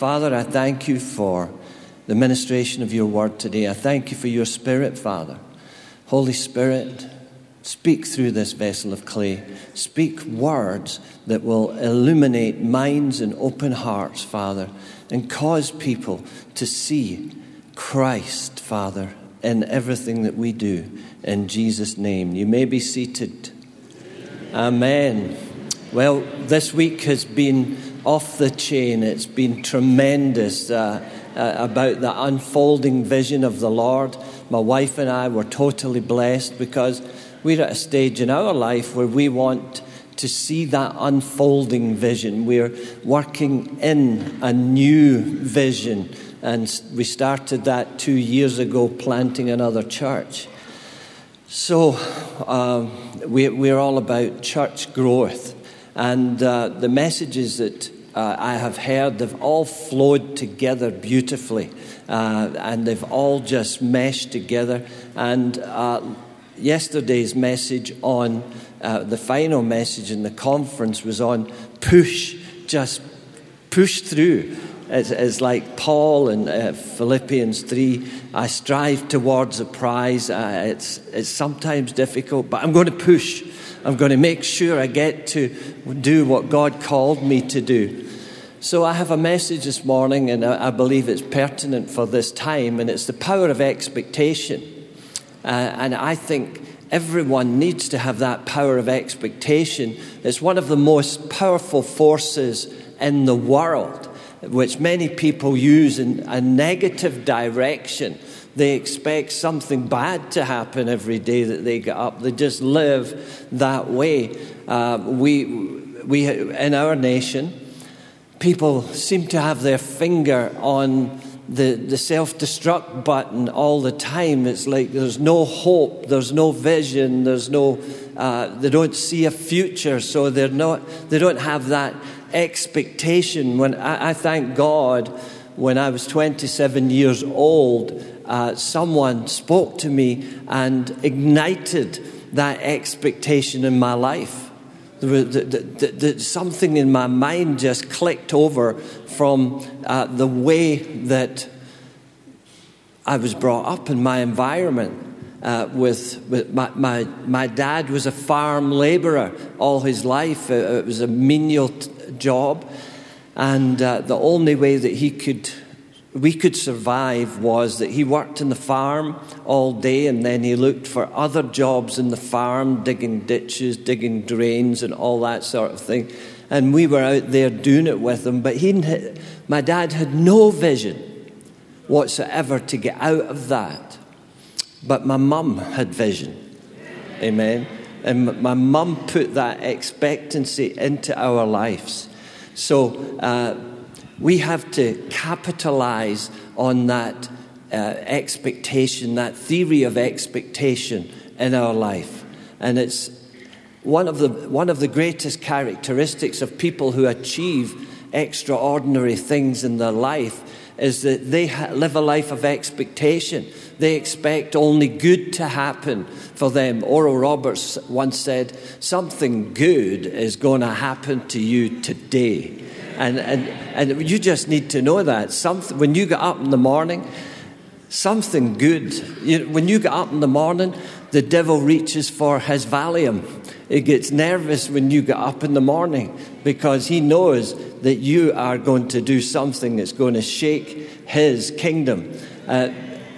Father, I thank you for the ministration of your word today. I thank you for your spirit, Father. Holy Spirit, speak through this vessel of clay. Speak words that will illuminate minds and open hearts, Father, and cause people to see Christ, Father, in everything that we do. In Jesus' name. You may be seated. Amen. Well, this week has been off the chain. It's been tremendous uh, uh, about the unfolding vision of the Lord. My wife and I were totally blessed because we're at a stage in our life where we want to see that unfolding vision. We're working in a new vision, and we started that two years ago, planting another church. So, um, we, we're all about church growth. And uh, the messages that uh, I have heard, they've all flowed together beautifully. Uh, and they've all just meshed together. And uh, yesterday's message on uh, the final message in the conference was on push, just push through. It's, it's like Paul in uh, Philippians 3 I strive towards a prize. Uh, it's, it's sometimes difficult, but I'm going to push. I'm going to make sure I get to do what God called me to do. So, I have a message this morning, and I, believe it's pertinent for this time, and it's the power of expectation. Uh, and I think everyone needs to have that power of expectation. It's one of the most powerful forces in the world which many people use in a negative direction. They expect something bad to happen every day that they get up. They just live that way. Uh, we, we, in our nation, people seem to have their finger on the, the self destruct button all the time. It's like there's no hope, there's no vision, there's no, uh, they don't see a future, so they're not, they don't have that expectation. When I, I thank God, when I was 27 years old, uh, someone spoke to me and ignited that expectation in my life. The, the, the, something in my mind just clicked over from uh, the way that I was brought up in my environment. Uh, with, with my, my, my dad was a farm laborer all his life. It, it was a menial t- job. And uh, the only way that he could, we could survive was that he worked in the farm all day and then he looked for other jobs in the farm, digging ditches, digging drains, and all that sort of thing. And we were out there doing it with him. But he, my dad had no vision whatsoever to get out of that. But my mum had vision. Amen. And my mum put that expectancy into our lives. So uh, we have to capitalize on that uh, expectation, that theory of expectation in our life. And it's one of, the, one of the greatest characteristics of people who achieve extraordinary things in their life is that they ha- live a life of expectation. They expect only good to happen for them. Oral Roberts once said, Something good is going to happen to you today. And, and, and you just need to know that. Something, when you get up in the morning, something good. You, when you get up in the morning, the devil reaches for his Valium. He gets nervous when you get up in the morning because he knows that you are going to do something that's going to shake his kingdom. Uh,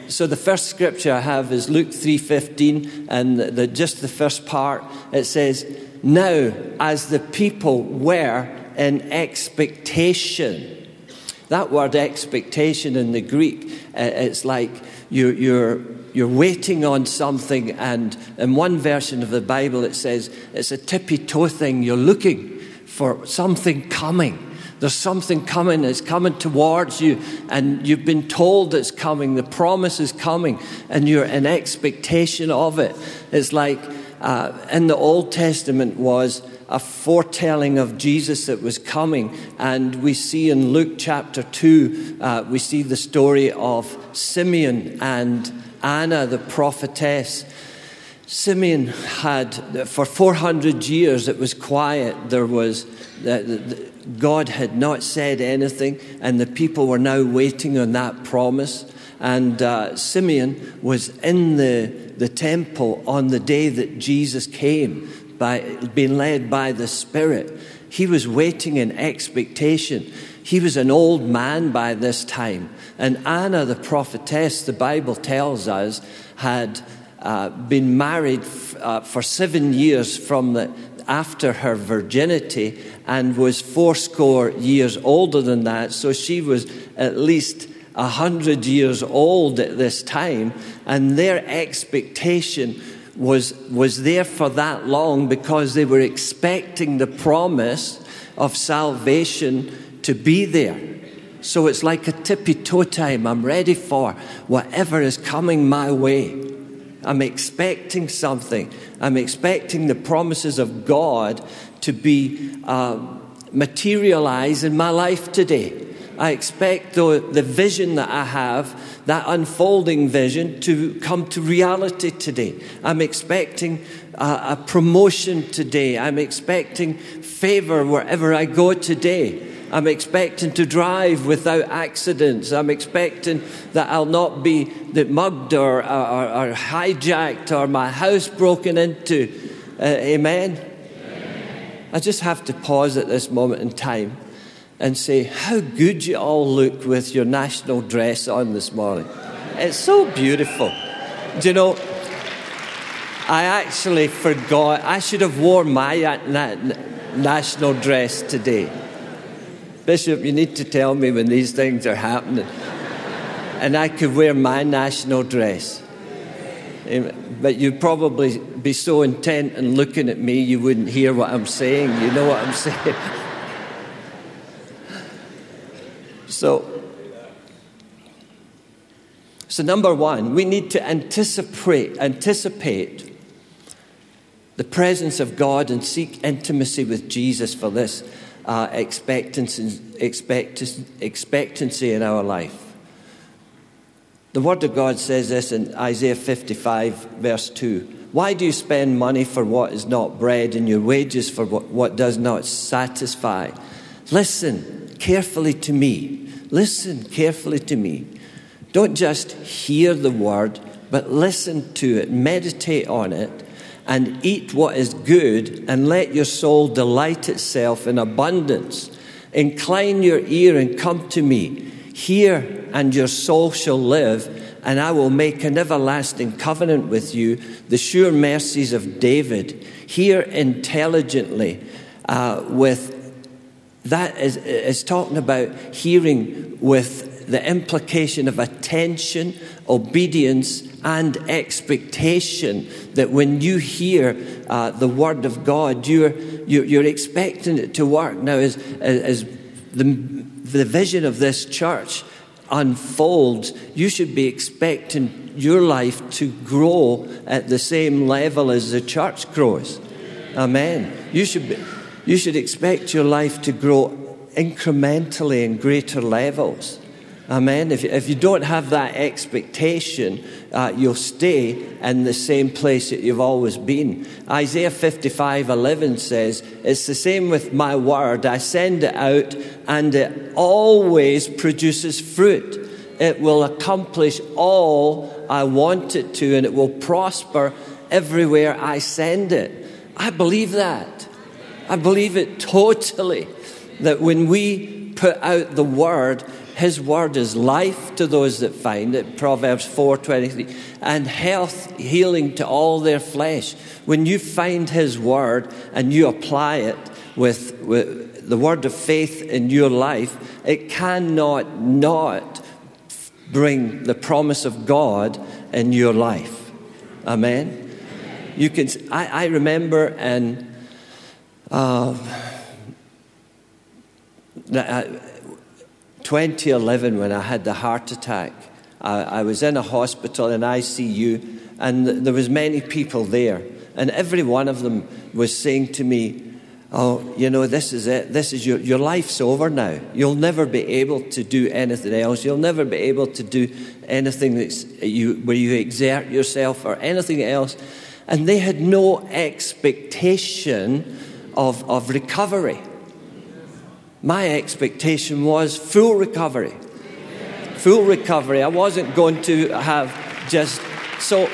so the first scripture I have is Luke 3:15 and the, the, just the first part it says now as the people were in expectation. That word expectation in the Greek uh, it's like you're, you're, you're waiting on something and in one version of the Bible it says it's a tippy toe thing. You're looking for something coming. There's something coming, it's coming towards you, and you've been told it's coming, the promise is coming, and you're in expectation of it. It's like uh, in the Old Testament was a foretelling of Jesus that was coming. And we see in Luke chapter 2, uh, we see the story of Simeon and Anna, the prophetess. Simeon had, for 400 years, it was quiet. There was, the, the, God had not said anything, and the people were now waiting on that promise. And uh, Simeon was in the, the temple on the day that Jesus came, by, being led by the Spirit. He was waiting in expectation. He was an old man by this time. And Anna, the prophetess, the Bible tells us, had uh, been married f- uh, for seven years from the, after her virginity and was fourscore years older than that. So she was at least a hundred years old at this time, and their expectation was, was there for that long because they were expecting the promise of salvation to be there. So it's like a tippy toe time. I'm ready for whatever is coming my way. I'm expecting something. I'm expecting the promises of God to be uh, materialized in my life today. I expect the, the vision that I have, that unfolding vision, to come to reality today. I'm expecting a, a promotion today. I'm expecting favor wherever I go today. I'm expecting to drive without accidents. I'm expecting that I'll not be mugged or, or, or hijacked or my house broken into. Uh, amen? amen? I just have to pause at this moment in time and say, How good you all look with your national dress on this morning. It's so beautiful. Do you know, I actually forgot, I should have worn my uh, national dress today. Bishop, you need to tell me when these things are happening. And I could wear my national dress. But you'd probably be so intent in looking at me, you wouldn't hear what I'm saying. You know what I'm saying? So, so number one, we need to anticipate, anticipate the presence of God and seek intimacy with Jesus for this uh, expectancy, expectancy in our life. The Word of God says this in Isaiah 55, verse 2. Why do you spend money for what is not bread and your wages for what, what does not satisfy? Listen carefully to me. Listen carefully to me. Don't just hear the word, but listen to it, meditate on it, and eat what is good, and let your soul delight itself in abundance. Incline your ear and come to me. Hear, and your soul shall live, and I will make an everlasting covenant with you, the sure mercies of David. Hear intelligently uh, with that is, is talking about hearing with the implication of attention, obedience, and expectation that when you hear uh, the word of God, you're, you're, expecting it to work. Now, as, as the, the vision of this church unfolds, you should be expecting your life to grow at the same level as the church grows. Amen. You should, be, you should expect your life to grow incrementally in greater levels. Amen. If, if you don't have that expectation, uh, you'll stay in the same place that you've always been. Isaiah 55 11 says, It's the same with my word. I send it out, and it always produces fruit. It will accomplish all I want it to, and it will prosper everywhere I send it. I believe that. I believe it totally. That when we put out the word, his word is life to those that find it, Proverbs 4:23, and health, healing to all their flesh. When you find his word and you apply it with, with the word of faith in your life, it cannot not bring the promise of God in your life. Amen. You can. I, I remember in. Uh, 2011, when I had the heart attack, I, I was in a hospital in ICU, and there was many people there, and every one of them was saying to me, "Oh, you know, this is it. This is your your life's over now. You'll never be able to do anything else. You'll never be able to do anything that's you where you exert yourself or anything else." And they had no expectation of, of recovery. my expectation was full recovery. Full recovery. I wasn't going to have just so.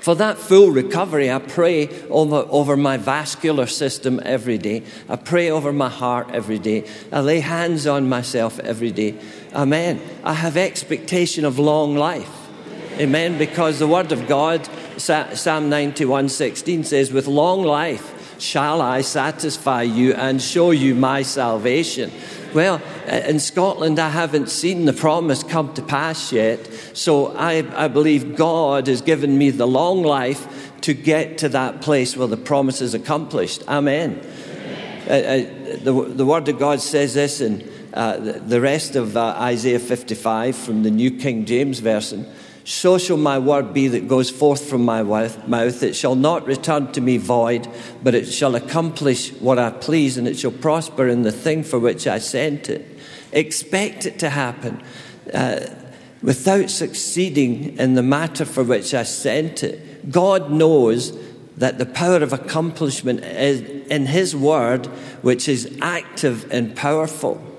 For that full recovery, I pray over, over my vascular system every day. I pray over my heart every day. I lay hands on myself every day. Amen. I have expectation of long life. Amen. Because the Word of God, Psalm 91 16 says, With long life shall I satisfy you and show you my salvation. Well, in Scotland, I haven't seen the promise come to pass yet. So I, I believe God has given me the long life to get to that place where the promise is accomplished. Amen. Uh, uh, the, the Word of God says this in uh, the, the, rest of uh, Isaiah 55 from the New King James Version. So shall my word be that goes forth from my mouth. It shall not return to me void, but it shall accomplish what I please, and it shall prosper in the thing for which I sent it. Expect it to happen. Uh, without succeeding in the matter for which I sent it, God knows that the power of accomplishment is in His word, which is active and powerful.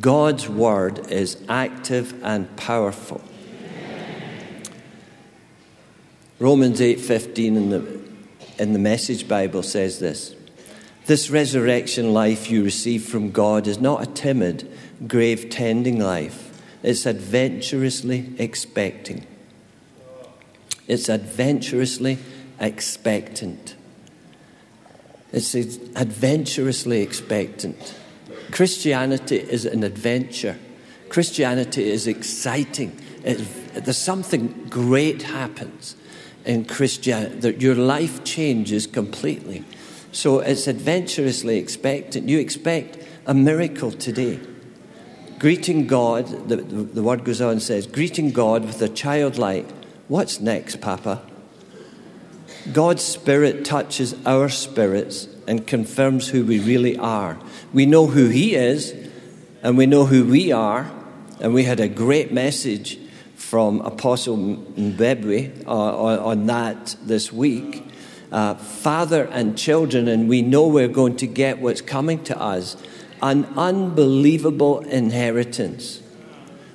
God's word is active and powerful. Romans 8:15 in the in the Message Bible says this. This resurrection life you receive from God is not a timid, grave tending life. It's adventurously expecting. It's adventurously expectant. It's adventurously expectant. Christianity is an adventure. Christianity is exciting. It, there's something great happens in Christianity, that your life changes completely. So it's adventurously expectant. You expect a miracle today. Greeting God, the, the, word goes on and says, greeting God with a childlike, what's next, Papa? God's Spirit touches our spirits and confirms who we really are. We know who He is, and we know who we are, and we had a great message from Apostle Mbebwe uh, on that this week. Uh, father and children, and we know we're going to get what's coming to us an unbelievable inheritance.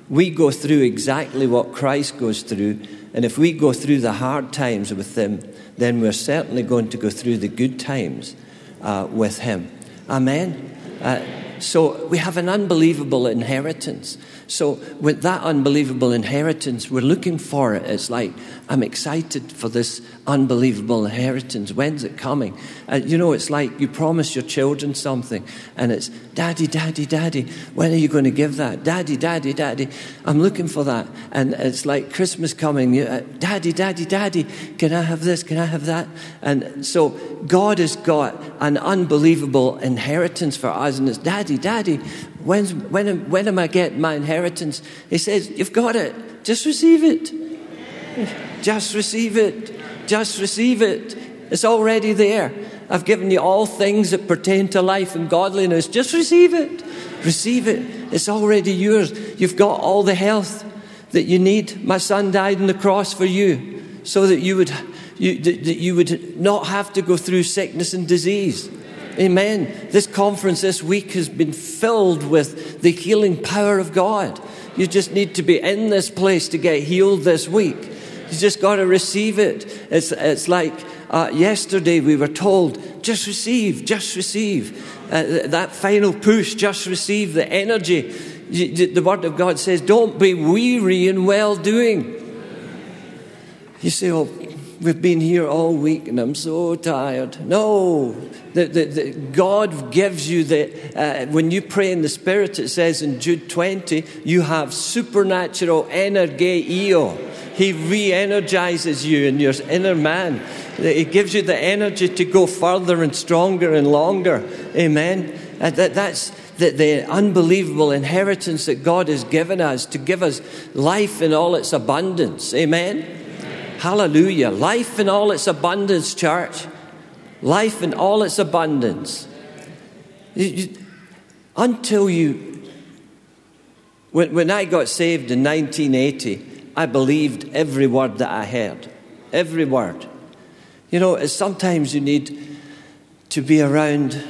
We go through exactly what Christ goes through, and if we go through the hard times with Him, then we're certainly going to go through the good times uh, with Him. Amen. Uh, so we have an unbelievable inheritance. So, with that unbelievable inheritance, we're looking for it. It's like, I'm excited for this unbelievable inheritance. When's it coming? Uh, you know, it's like you promise your children something, and it's, Daddy, Daddy, Daddy, when are you going to give that? Daddy, Daddy, Daddy, I'm looking for that. And it's like Christmas coming. Uh, Daddy, Daddy, Daddy, can I have this? Can I have that? And so, God has got an unbelievable inheritance for us, and it's, Daddy, Daddy, when's, when, when am I getting my inheritance? He says, You've got it. Just receive it. Just receive it. Just receive it. It's already there. I've given you all things that pertain to life and godliness. Just receive it. Receive it. It's already yours. You've got all the health that you need. My son died on the cross for you so that you would, you, that you would not have to go through sickness and disease. Amen. This conference this week has been filled with the healing power of God. You just need to be in this place to get healed this week. You just got to receive it. It's, it's like uh, yesterday we were told, just receive, just receive. Uh, that final push, just receive the energy. The Word of God says, don't be weary in well doing. You say, oh, we've been here all week and I'm so tired. No, the, the, the God gives you the, uh, when you pray in the Spirit, it says in Jude 20, you have supernatural energeio. He re energizes you in your inner man. He gives you the energy to go further and stronger and longer. Amen. Uh, that, that's the, the unbelievable inheritance that God has given us to give us life in all its abundance. Amen. Hallelujah. Life in all its abundance, church life in all its abundance. Until you, when, when I got saved in 1980, I believed every word that I heard. Every word. You know, sometimes you need to be around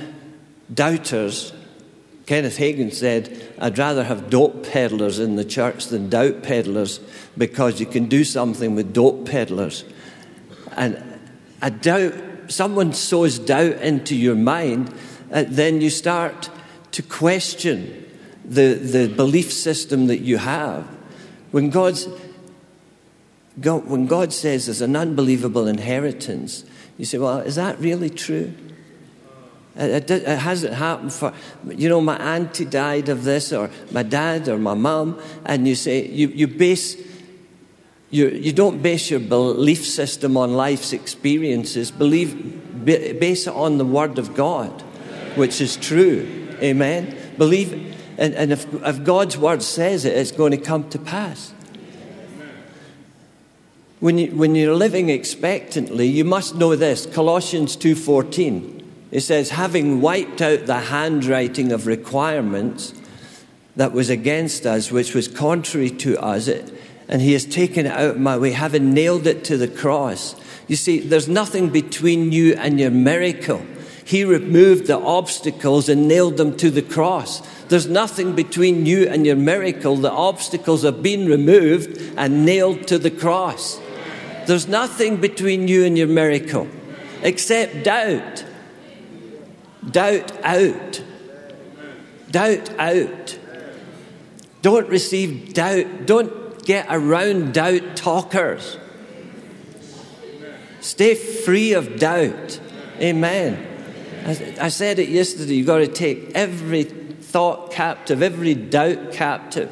doubters. Kenneth Hagin said, I'd rather have dope peddlers in the church than doubt peddlers because you can do something with dope peddlers. And a doubt, someone sows doubt into your mind, uh, then you start to question the, the belief system that you have. When God's God, when God says there's an unbelievable inheritance, you say, well, is that really true? It, it, it, hasn't happened for, you know, my auntie died of this, or my dad, or my mum, and you say, you, you base, you, you don't base your belief system on life's experiences, believe, base it on the Word of God, which is true. Amen? Believe, and, and if, if God's Word says it, it's going to come to pass. When, you, when you're living expectantly, you must know this Colossians 2.14. It says, having wiped out the handwriting of requirements that was against us, which was contrary to us, it, and he has taken it out of my way, having nailed it to the cross. You see, there's nothing between you and your miracle. He removed the obstacles and nailed them to the cross. There's nothing between you and your miracle. The obstacles have been removed and nailed to the cross. There's nothing between you and your miracle except doubt. Doubt out. Doubt out. Don't receive doubt. Don't get around doubt talkers. Stay free of doubt. Amen. I, said it yesterday. You've got to take every thought captive, every doubt captive,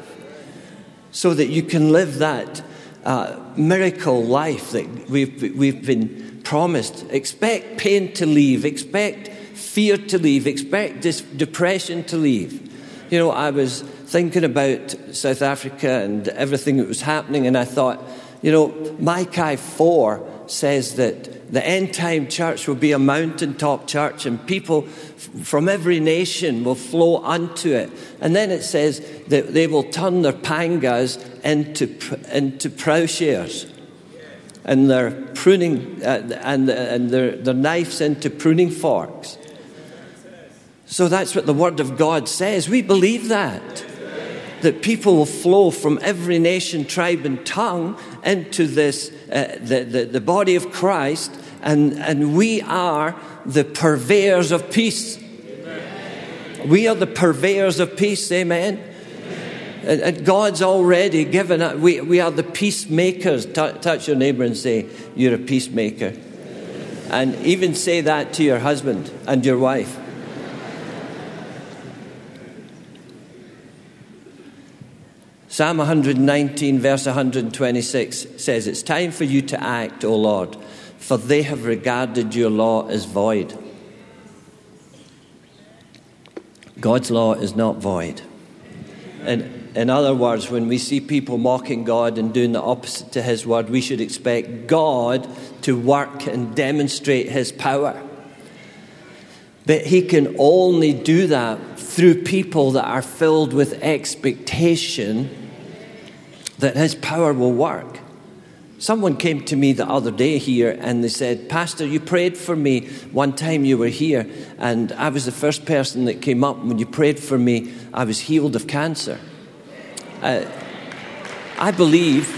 so that you can live that uh, miracle life that we've, we've been promised. Expect pain to leave. Expect fear to leave, expect this depression to leave. You know, I was thinking about South Africa and everything that was happening, and I thought, you know, Micah 4 says that the end time church will be a mountaintop church and people from every nation will flow unto it. And then it says that they will turn their pangas into, into plowshares and their pruning uh, and, and their, their knives into pruning forks. So that's what the Word of God says. We believe that. That people will flow from every nation, tribe, and tongue into this, uh, the, the, the body of Christ, and, and we are the purveyors of peace. Amen. We are the purveyors of peace, amen. And, and God's already given us, we, we are the peacemakers. T- touch your neighbor and say, You're a peacemaker. And even say that to your husband and your wife. Psalm 119, verse 126 says, It's time for you to act, O Lord, for they have regarded your law as void. God's law is not void. And in other words, when we see people mocking God and doing the opposite to His word, we should expect God to work and demonstrate His power. But He can only do that through people that are filled with expectation that His power will work. Someone came to me the other day here and they said, Pastor, you prayed for me one time you were here, and I was the first person that came up. When you prayed for me, I was healed of cancer. Uh, I believe,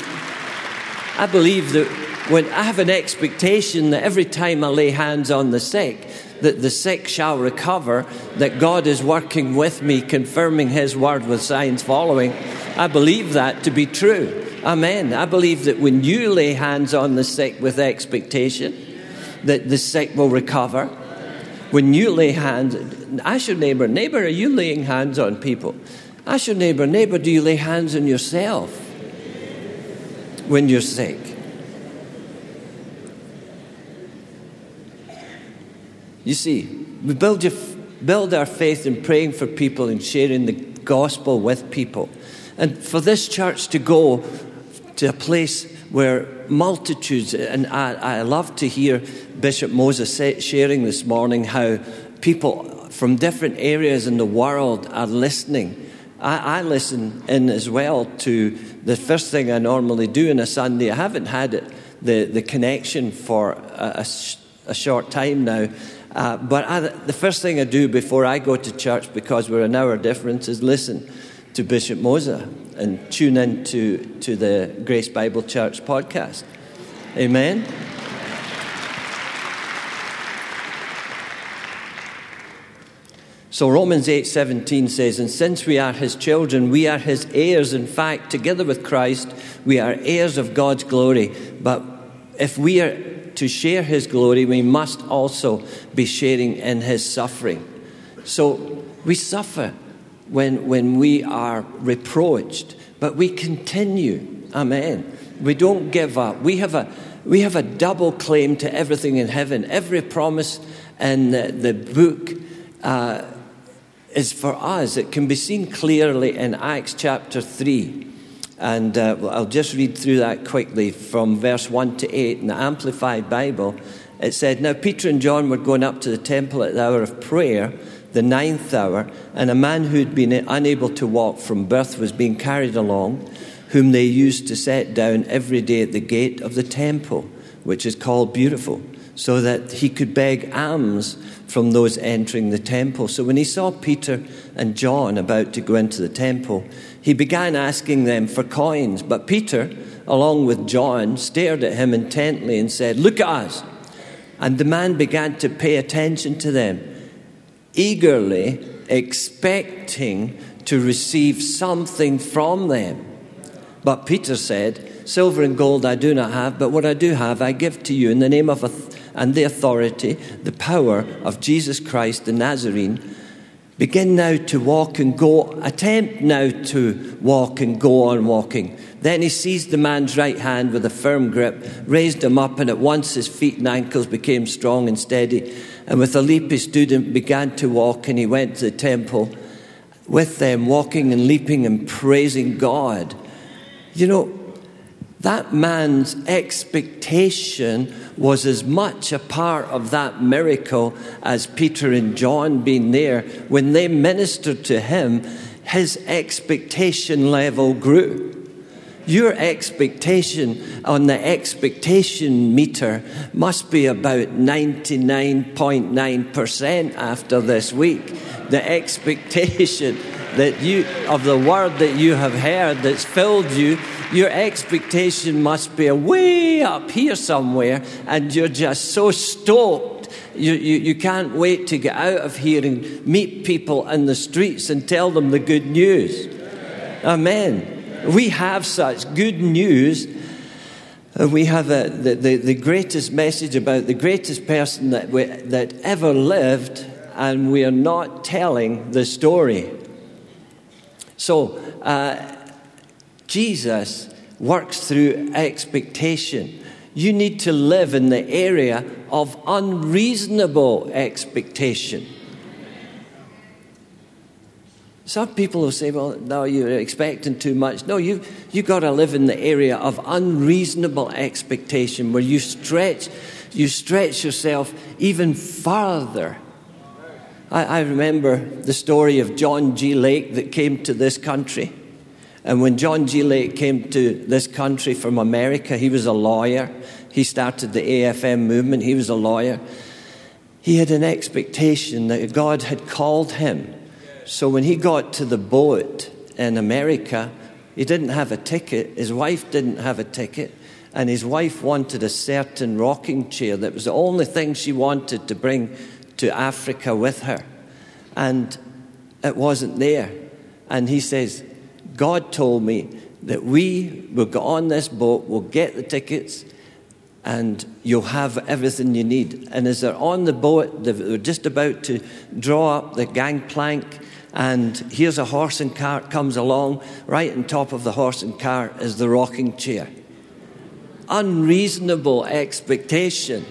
I believe that when I have an expectation that every time I lay hands on the sick, that the sick shall recover, that God is working with me, confirming His word with signs following. I believe that to be true. Amen. I believe that when you lay hands on the sick with expectation, that the sick will recover. When you lay hands, ask your neighbor, neighbor, are you laying hands on people? Ask your neighbor, neighbor, do you lay hands on yourself when you're sick? You see, we build, your, build our faith in praying for people and sharing the gospel with people. And for this church to go to a place where multitudes, and I, I love to hear Bishop Mosa say, sharing this morning how people from different areas in the world are listening. I, I listen in as well to the first thing I normally do on a Sunday. I haven't had it the, the connection for a, a, a short time now. Uh, but I, the first thing I do before I go to church, because we're an hour difference, is listen to Bishop Mosa and tune in to, to the Grace Bible Church podcast. Amen. So Romans 8:17 says, "And since we are his children, we are his heirs. In fact, together with Christ, we are heirs of God's glory. But if we are to share his glory, we must also be sharing in his suffering." So we suffer when, when we are reproached, but we continue. Amen. We don't give up. We have a, we have a double claim to everything in heaven. Every promise in the, the book uh, is for us. It can be seen clearly in Acts chapter 3. And uh, I'll just read through that quickly from verse 1 to 8 in the Amplified Bible. It said, Now Peter and John were going up to the temple at the hour of prayer, the ninth hour, and a man who'd been unable to walk from birth was being carried along, whom they used to set down every day at the gate of the temple, which is called Beautiful, so that he could beg alms from those entering the temple. So when he saw Peter and John about to go into the temple, he began asking them for coins. But Peter, along with John, stared at him intently and said, Look at us. And the man began to pay attention to them, eagerly expecting to receive something from them. But Peter said, Silver and gold I do not have, but what I do have I give to you in the name of and the authority, the power of Jesus Christ the Nazarene. Begin now to walk and go. Attempt now to walk and go on walking. Then he seized the man's right hand with a firm grip, raised him up, and at once his feet and ankles became strong and steady. And with a leap and began to walk, and he went to the temple with them, walking and leaping and praising God. You know, that man's expectation was as much a part of that miracle as Peter and John being there. When they ministered to him, his expectation level grew. Your expectation on the expectation meter must be about 99.9% after this week. The expectation that you of the word that you have heard that's filled you your expectation must be way up here somewhere, and you're just so stoked. You, you, you can't wait to get out of here and meet people in the streets and tell them the good news. Amen. We have such good news. We have a, the, the, the, greatest message about the greatest person that, we, that ever lived, and we are not telling the story. So, uh, Jesus works through expectation. You need to live in the area of unreasonable expectation. Some people will say, well, no, you're expecting too much. No, you've, you've got to live in the area of unreasonable expectation where you stretch, you stretch yourself even farther. I, I remember the story of John G. Lake that came to this country. And when John G. Lake came to this country from America, he was a lawyer. He started the AFM movement, he was a lawyer. He had an expectation that God had called him. So when he got to the boat in America, he didn't have a ticket, his wife didn't have a ticket, and his wife wanted a certain rocking chair that was the only thing she wanted to bring to Africa with her. And it wasn't there. And he says, God told me that we will go on this boat, we'll get the tickets, and you'll have everything you need. And as they're on the boat, they're just about to draw up the gangplank, and here's a horse and cart comes along. Right on top of the horse and cart is the rocking chair. Unreasonable expectation.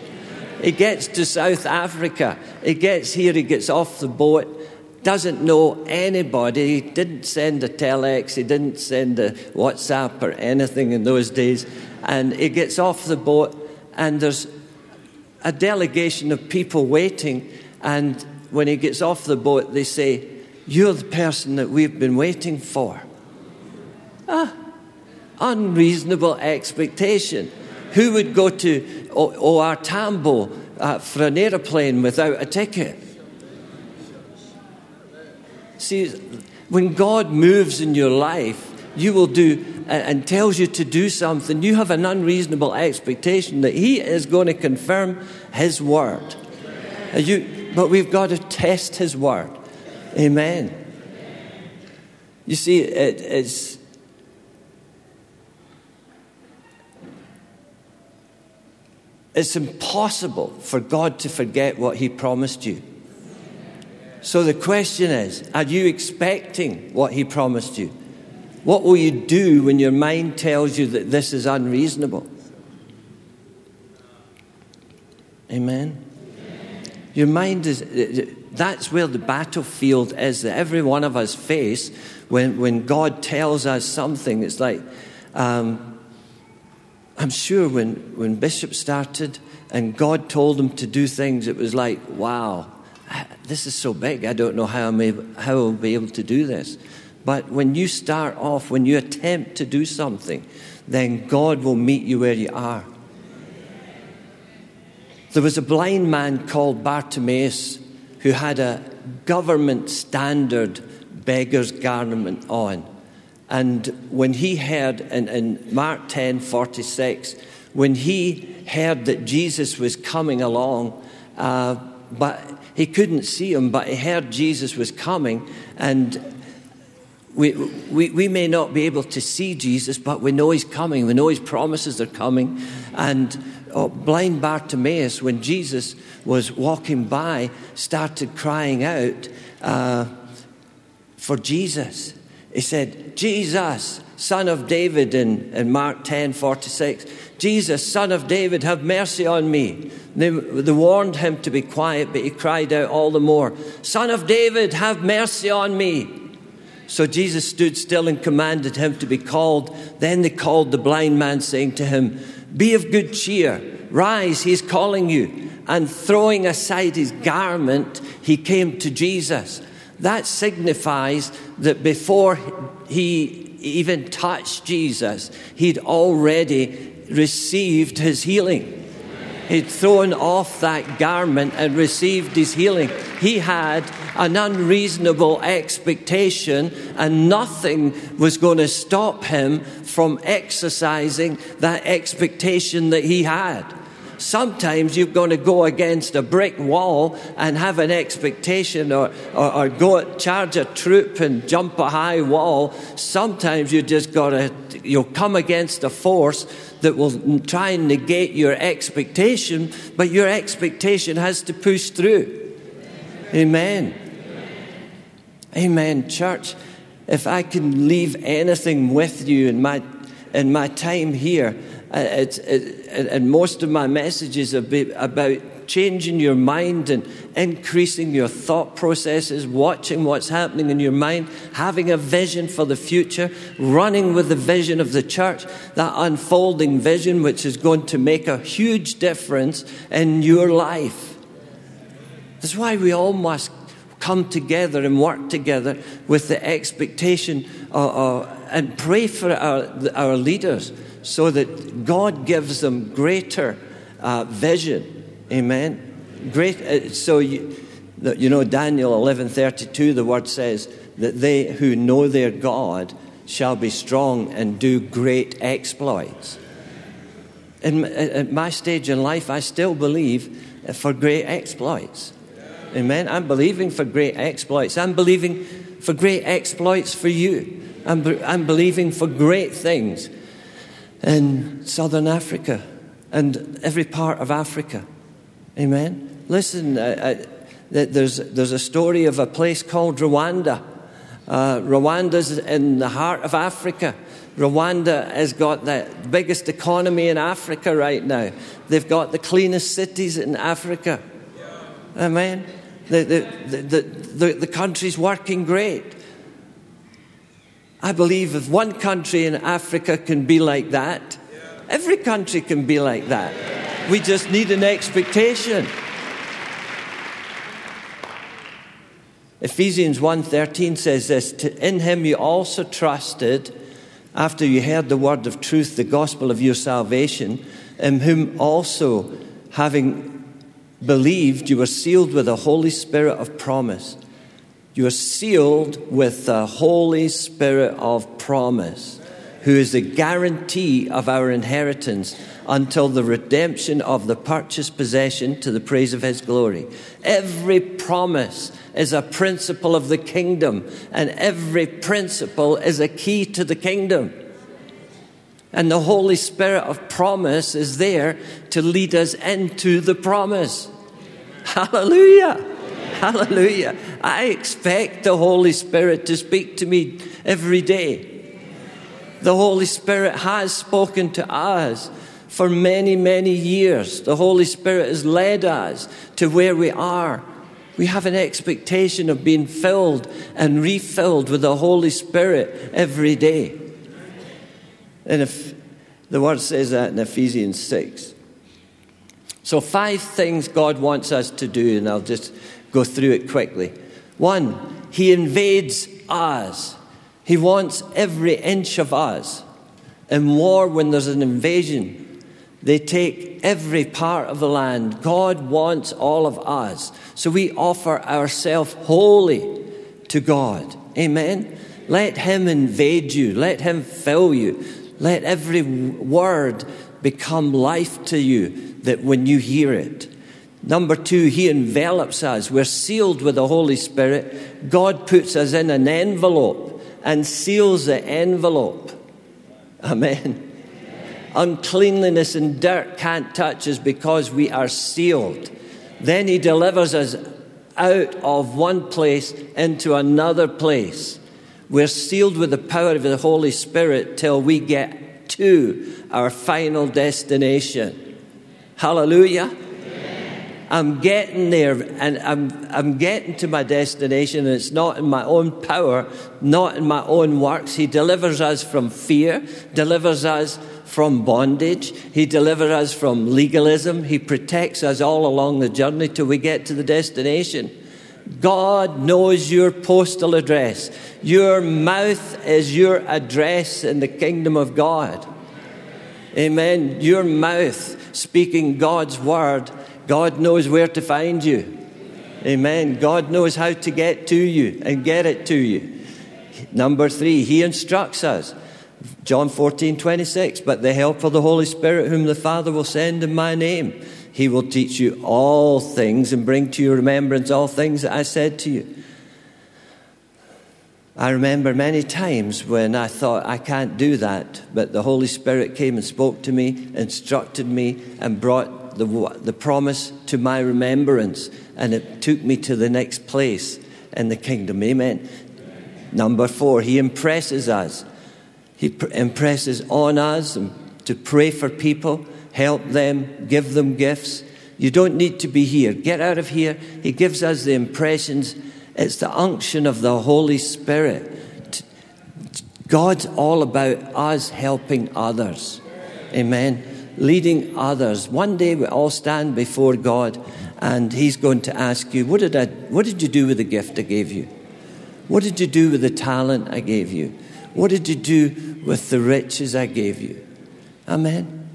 He gets to South Africa. He gets here, he gets off the boat, doesn't know anybody, he didn't send a telex, he didn't send a WhatsApp or anything in those days. And he gets off the boat, and there's a delegation of people waiting. And when he gets off the boat, they say, You're the person that we've been waiting for. Ah, unreasonable expectation. Who would go to OR Tambo uh, for an aeroplane without a ticket? See, when God moves in your life, you will do and tells you to do something, you have an unreasonable expectation that He is going to confirm His word. You, but we've got to test His word. Amen. You see, it, it's. It's impossible for God to forget what He promised you. So the question is are you expecting what He promised you? What will you do when your mind tells you that this is unreasonable? Amen. Your mind is, that's where the battlefield is that every one of us face when, when God tells us something. It's like, um, I'm sure when, when Bishop started and God told him to do things, it was like, wow, this is so big. I don't know how, I'm able, how I'll be able to do this. But when you start off, when you attempt to do something, then God will meet you where you are. There was a blind man called Bartimaeus who had a government standard beggar's garment on. And when he heard in, in Mark 10 46, when he heard that Jesus was coming along, uh, but he couldn't see him, but he heard Jesus was coming, and we, we, we may not be able to see Jesus, but we know he's coming. We know his promises are coming. And blind Bartimaeus, when Jesus was walking by, started crying out uh, for Jesus. He said, Jesus, son of David, in, in Mark 10 46. Jesus, son of David, have mercy on me. They, they warned him to be quiet, but he cried out all the more, Son of David, have mercy on me. So Jesus stood still and commanded him to be called. Then they called the blind man, saying to him, Be of good cheer, rise, he's calling you. And throwing aside his garment, he came to Jesus. That signifies that before he even touched Jesus, he'd already received his healing. He'd thrown off that garment and received his healing. He had an unreasonable expectation, and nothing was going to stop him from exercising that expectation that he had. Sometimes you're going to go against a brick wall and have an expectation or, or, or go charge a troop and jump a high wall. Sometimes you just got to, you'll come against a force that will try and negate your expectation, but your expectation has to push through. Amen. Amen, church. If I can leave anything with you in my, in my time here, uh, it's, it, and most of my messages are about changing your mind and increasing your thought processes, watching what's happening in your mind, having a vision for the future, running with the vision of the church, that unfolding vision which is going to make a huge difference in your life. That's why we all must come together and work together with the expectation uh, uh, and pray for our, our leaders so that God gives them greater uh, vision. Amen. Great. Uh, so you, you know Daniel eleven thirty two. The word says that they who know their God shall be strong and do great exploits. In, at my stage in life, I still believe for great exploits. Amen. I'm believing for great exploits. I'm believing for great exploits for you. I'm, I'm believing for great things in southern Africa and every part of Africa. Amen. Listen, uh, uh, there's, there's a story of a place called Rwanda. Uh, Rwanda's in the heart of Africa. Rwanda has got the biggest economy in Africa right now. They've got the cleanest cities in Africa. Amen. The, the, the, the, the country's working great. I believe if one country in Africa can be like that, every country can be like that. We just need an expectation. Ephesians 1:13 says this, in him you also trusted after you heard the word of truth, the gospel of your salvation, in whom also, having believed, you were sealed with the Holy Spirit of promise. You are sealed with the Holy Spirit of promise, who is the guarantee of our inheritance until the redemption of the purchased possession to the praise of His glory. Every promise is a principle of the kingdom, and every principle is a key to the kingdom. And the Holy Spirit of promise is there to lead us into the promise. Hallelujah. Hallelujah. I expect the Holy Spirit to speak to me every day. The Holy Spirit has spoken to us for many, many years. The Holy Spirit has led us to where we are. We have an expectation of being filled and refilled with the Holy Spirit every day. And if the word says that in Ephesians 6. So, five things God wants us to do, and I'll just go through it quickly. One, He invades us. He wants every inch of us. In war, when there's an invasion, they take every part of the land. God wants all of us. So we offer ourselves wholly to God. Amen. Let Him invade you. Let Him fill you. Let every word become life to you that when you hear it. Number two, He envelops us. We're sealed with the Holy Spirit. God puts us in an envelope and seals the envelope. Amen. Uncleanliness and dirt can't touch us because we are sealed. Then He delivers us out of one place into another place. We're sealed with the power of the Holy Spirit till we get to our final destination. Hallelujah. I'm getting there and I'm, I'm getting to my destination, and it's not in my own power, not in my own works. He delivers us from fear, delivers us from bondage, He delivers us from legalism, He protects us all along the journey till we get to the destination. God knows your postal address. Your mouth is your address in the kingdom of God. Amen. Your mouth speaking God's word God knows where to find you. Amen. God knows how to get to you and get it to you. Number three, He instructs us. John 14, 26. But the help of the Holy Spirit, whom the Father will send in my name, He will teach you all things and bring to your remembrance all things that I said to you. I remember many times when I thought, I can't do that, but the Holy Spirit came and spoke to me, instructed me, and brought the, the promise to my remembrance, and it took me to the next place in the kingdom. Amen. Number four, he impresses us. He pr- impresses on us to pray for people, help them, give them gifts. You don't need to be here. Get out of here. He gives us the impressions. It's the unction of the Holy Spirit. God's all about us helping others. Amen leading others. One day we all stand before God and He's going to ask you, what did, I, what did you do with the gift I gave you? What did you do with the talent I gave you? What did you do with the riches I gave you? Amen.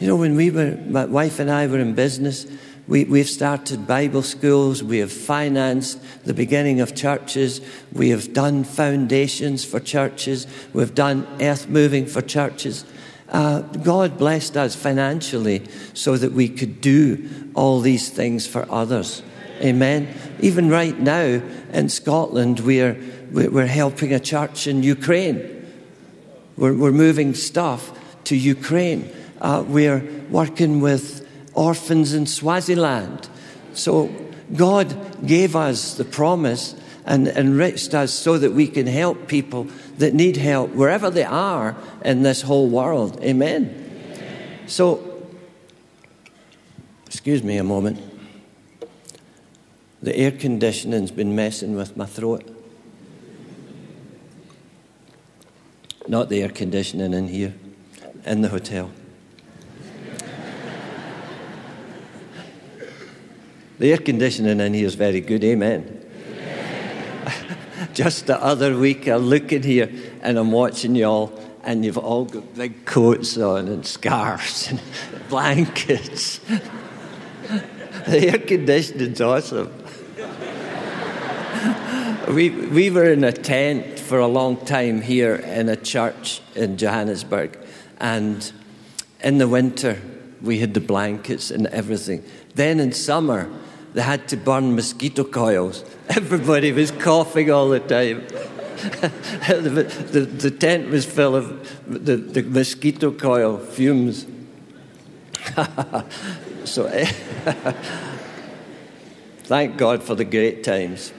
You know, when we were, my wife and I were in business, we, we've started Bible schools, we have financed the beginning of churches, we have done foundations for churches, we've done earth moving for churches. Uh, God blessed us financially so that we could do all these things for others. Amen. Even right now in Scotland, we're, we're helping a church in Ukraine. We're, we're moving stuff to Ukraine. Uh, we're working with orphans in Swaziland. So God gave us the promise and enriched us so that we can help people that need help wherever they are in this whole world. Amen. Amen. So, excuse me a moment. The air conditioning's been messing with my throat. Not the air conditioning in here, in the hotel. the air conditioning in here is very good, amen. Just the other week, I look in here and I'm watching y'all, and you've all got big coats on and scarves and blankets. the air conditioning's awesome. we, we were in a tent for a long time here in a church in Johannesburg, and in the winter, we had the blankets and everything. Then in summer, they had to burn mosquito coils. Everybody was coughing all the time. the, the, the, tent was full of the, the mosquito coil fumes. so, thank God for the great times.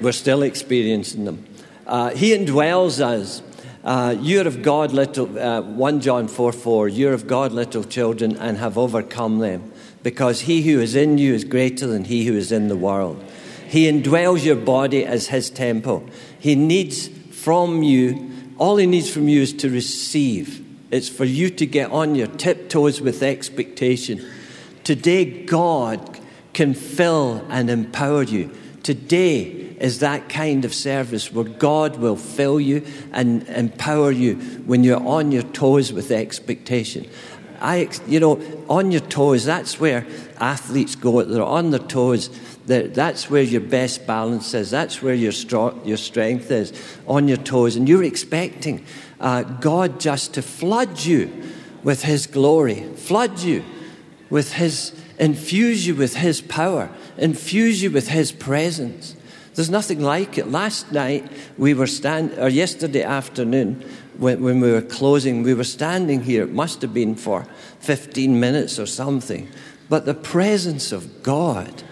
We're still experiencing them. Uh, he indwells us. Uh, you're of God, little, uh, 1 John 4 4, you're of God, little children, and have overcome them, because he who is in you is greater than he who is in the world. He indwells your body as his temple. He needs from you, all he needs from you is to receive. It's for you to get on your tiptoes with expectation. Today, God can fill and empower you. Today is that kind of service where God will fill you and empower you when you're on your toes with expectation. I, you know, on your toes, that's where athletes go. They're on their toes that's where your best balance is. That's where your, strong, your strength is, on your toes. And you're expecting uh, God just to flood you with His glory, flood you with His, infuse you with His power, infuse you with His presence. There's nothing like it. Last night we were stand, or yesterday afternoon when, when we were closing, we were standing here. It must have been for 15 minutes or something. But the presence of God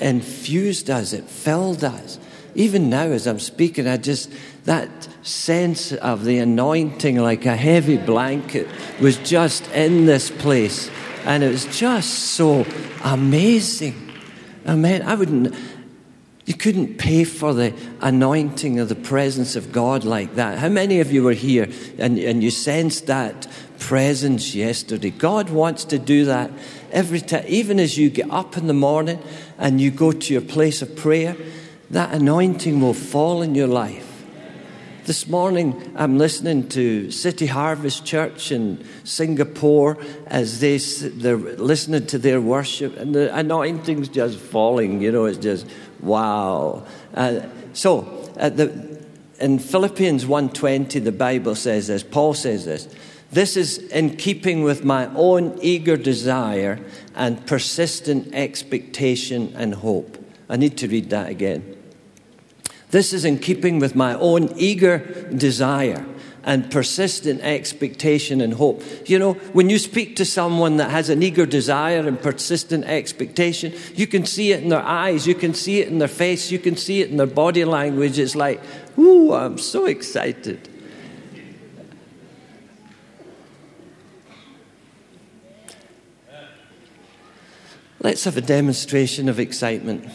infused us, it filled us. Even now, as I'm speaking, I just, that sense of the anointing like a heavy blanket was just in this place. And it was just so amazing. I mean, I wouldn't, you couldn't pay for the anointing of the presence of God like that. How many of you were here and, and you sensed that presence yesterday? God wants to do that every time, even as you get up in the morning and you go to your place of prayer, that anointing will fall in your life. This morning, I'm listening to City Harvest Church in Singapore as they, they're listening to their worship, and the anointing's just falling. You know, it's just wow. Uh, so, the, in Philippians 1.20, the Bible says this, Paul says this, this is in keeping with my own eager desire and persistent expectation and hope. I need to read that again. This is in keeping with my own eager desire and persistent expectation and hope. You know, when you speak to someone that has an eager desire and persistent expectation, you can see it in their eyes, you can see it in their face, you can see it in their body language. It's like, ooh, I'm so excited. Let's have a demonstration of excitement.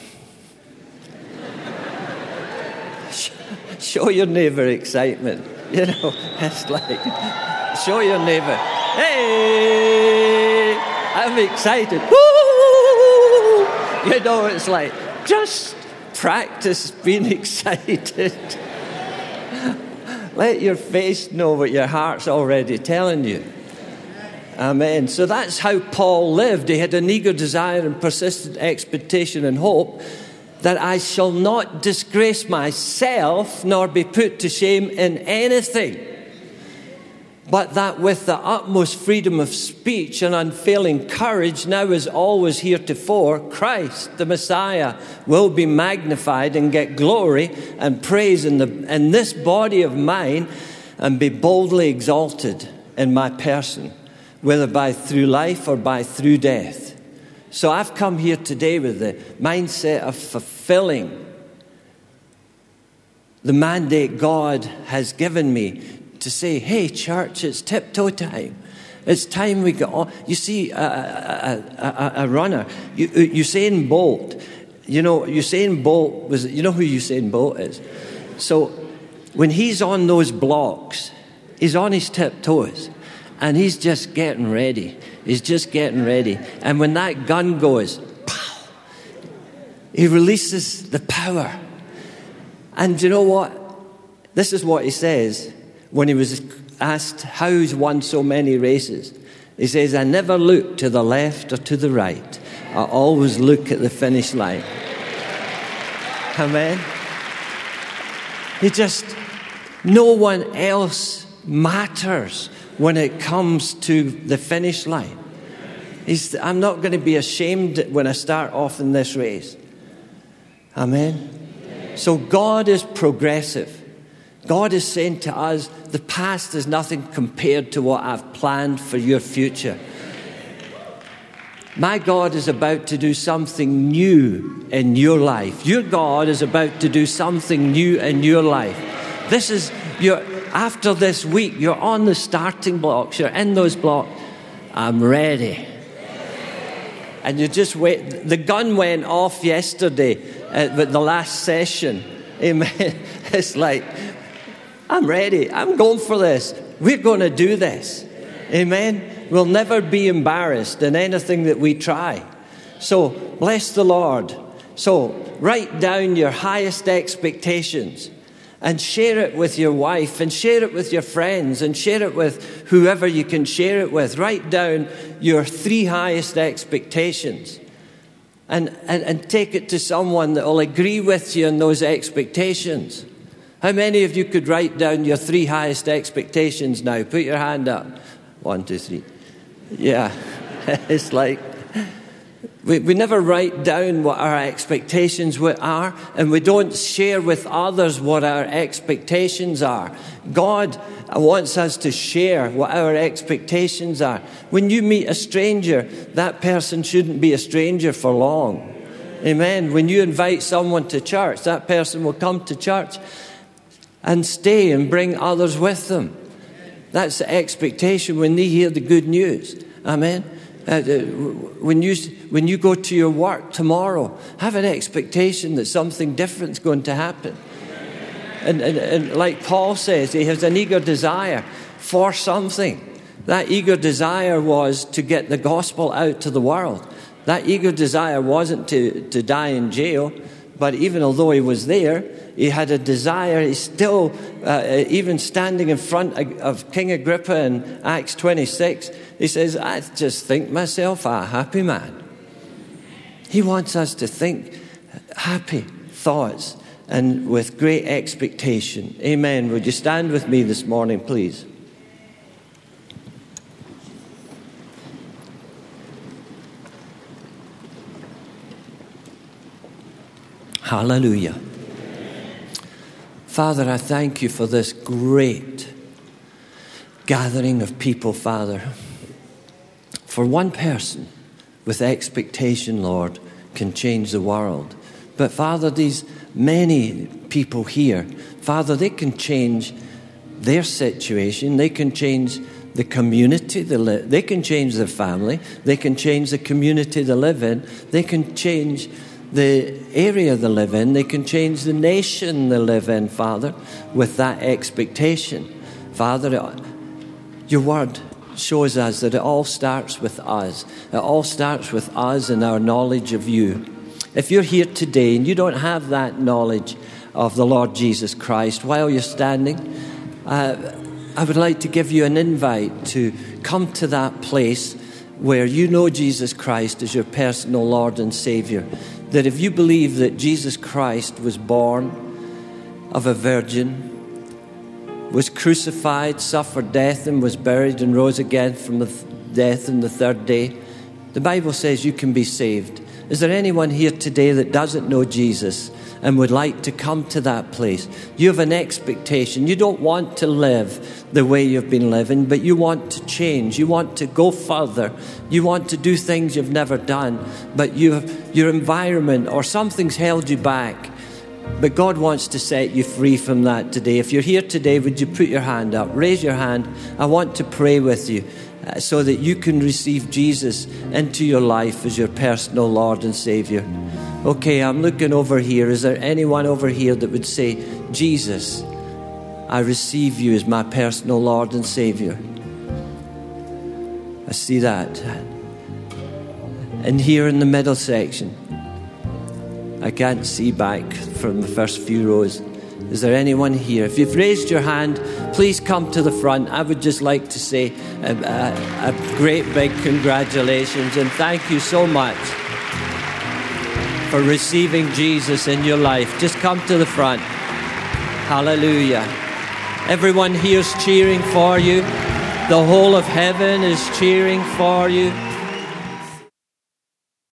show your neighbor excitement. You know, it's like, show your neighbor, hey, I'm excited. You know, it's like, just practice being excited. Let your face know what your heart's already telling you. Amen. So that's how Paul lived. He had an eager desire and persistent expectation and hope that I shall not disgrace myself nor be put to shame in anything, but that with the utmost freedom of speech and unfailing courage, now as always heretofore, Christ, the Messiah, will be magnified and get glory and praise in, the, in this body of mine and be boldly exalted in my person whether by through life or by through death. So I've come here today with the mindset of fulfilling the mandate God has given me to say, hey, church, it's tiptoe time. It's time we get on. You see, a, a, a, a runner, Usain Bolt, you know, Usain Bolt was, you know who Usain Bolt is? So when he's on those blocks, he's on his tiptoes and he's just getting ready. He's just getting ready. And when that gun goes, pow, he releases the power. And you know what? This is what he says when he was asked how he's won so many races. He says, I never look to the left or to the right. I always look at the finish line. Amen. He just, no one else matters when it comes to the finish line. He's, I'm not going to be ashamed when I start off in this race. Amen. So God is progressive. God is saying to us, the past is nothing compared to what I've planned for your future. My God is about to do something new in your life. Your God is about to do something new in your life. This is your, after this week, you're on the starting blocks, you're in those blocks. I'm ready. And you just wait. The gun went off yesterday at the last session. Amen. It's like, I'm ready. I'm going for this. We're going to do this. Amen. We'll never be embarrassed in anything that we try. So, bless the Lord. So, write down your highest expectations and share it with your wife and share it with your friends and share it with whoever you can share it with. Write down your three highest expectations and, and, and take it to someone that will agree with you on those expectations. How many of you could write down your three highest expectations now? Put your hand up. One, two, three. Yeah. it's like we, we never write down what our expectations are, and we don't share with others what our expectations are. God wants us to share what our expectations are. When you meet a stranger, that person shouldn't be a stranger for long. Amen. When you invite someone to church, that person will come to church and stay and bring others with them. That's the expectation when they hear the good news. Amen. Uh, when, you, when you go to your work tomorrow, have an expectation that something different is going to happen. And, and, and like Paul says, he has an eager desire for something. That eager desire was to get the gospel out to the world. That eager desire wasn't to, to die in jail, but even although he was there, he had a desire. He's still, uh, even standing in front of King Agrippa in Acts 26, he says, I just think myself a happy man. He wants us to think happy thoughts and with great expectation. Amen. Would you stand with me this morning, please? Hallelujah. Father, I thank you for this great gathering of people, Father. For one person with expectation, Lord, can change the world. But Father, these many people here, Father, they can change their situation, they can change the community they, li- they can change their family, they can change the community they live in, they can change the area they live in, they can change the nation they live in, Father, with that expectation. Father, your word shows us that it all starts with us. It all starts with us and our knowledge of you. If you're here today and you don't have that knowledge of the Lord Jesus Christ while you're standing, uh, I would like to give you an invite to come to that place where you know Jesus Christ as your personal Lord and Savior that if you believe that Jesus Christ was born of a virgin, was crucified, suffered death, and was buried and rose again from the death on the third day, the Bible says you can be saved. Is there anyone here today that doesn't know Jesus and would like to come to that place? You have an expectation. You don't want to live the way you've been living, but you want to change. You want to go further. You want to do things you've never done, but you have, your environment or something's held you back. But God wants to set you free from that today. If you're here today, would you put your hand up? Raise your hand. I want to pray with you. Uh, so that you can receive Jesus into your life as your personal Lord and Savior. Okay, I'm looking over here. Is there anyone over here that would say, Jesus, I receive you as my personal Lord and Savior? I see that. And here in the middle section, I can't see back from the first few rows. Is there anyone here? If you've raised your hand, please come to the front. I would just like to say a, a, a great big congratulations and thank you so much for receiving Jesus in your life. Just come to the front. Hallelujah. Everyone here's cheering for you. The whole of heaven is cheering for you.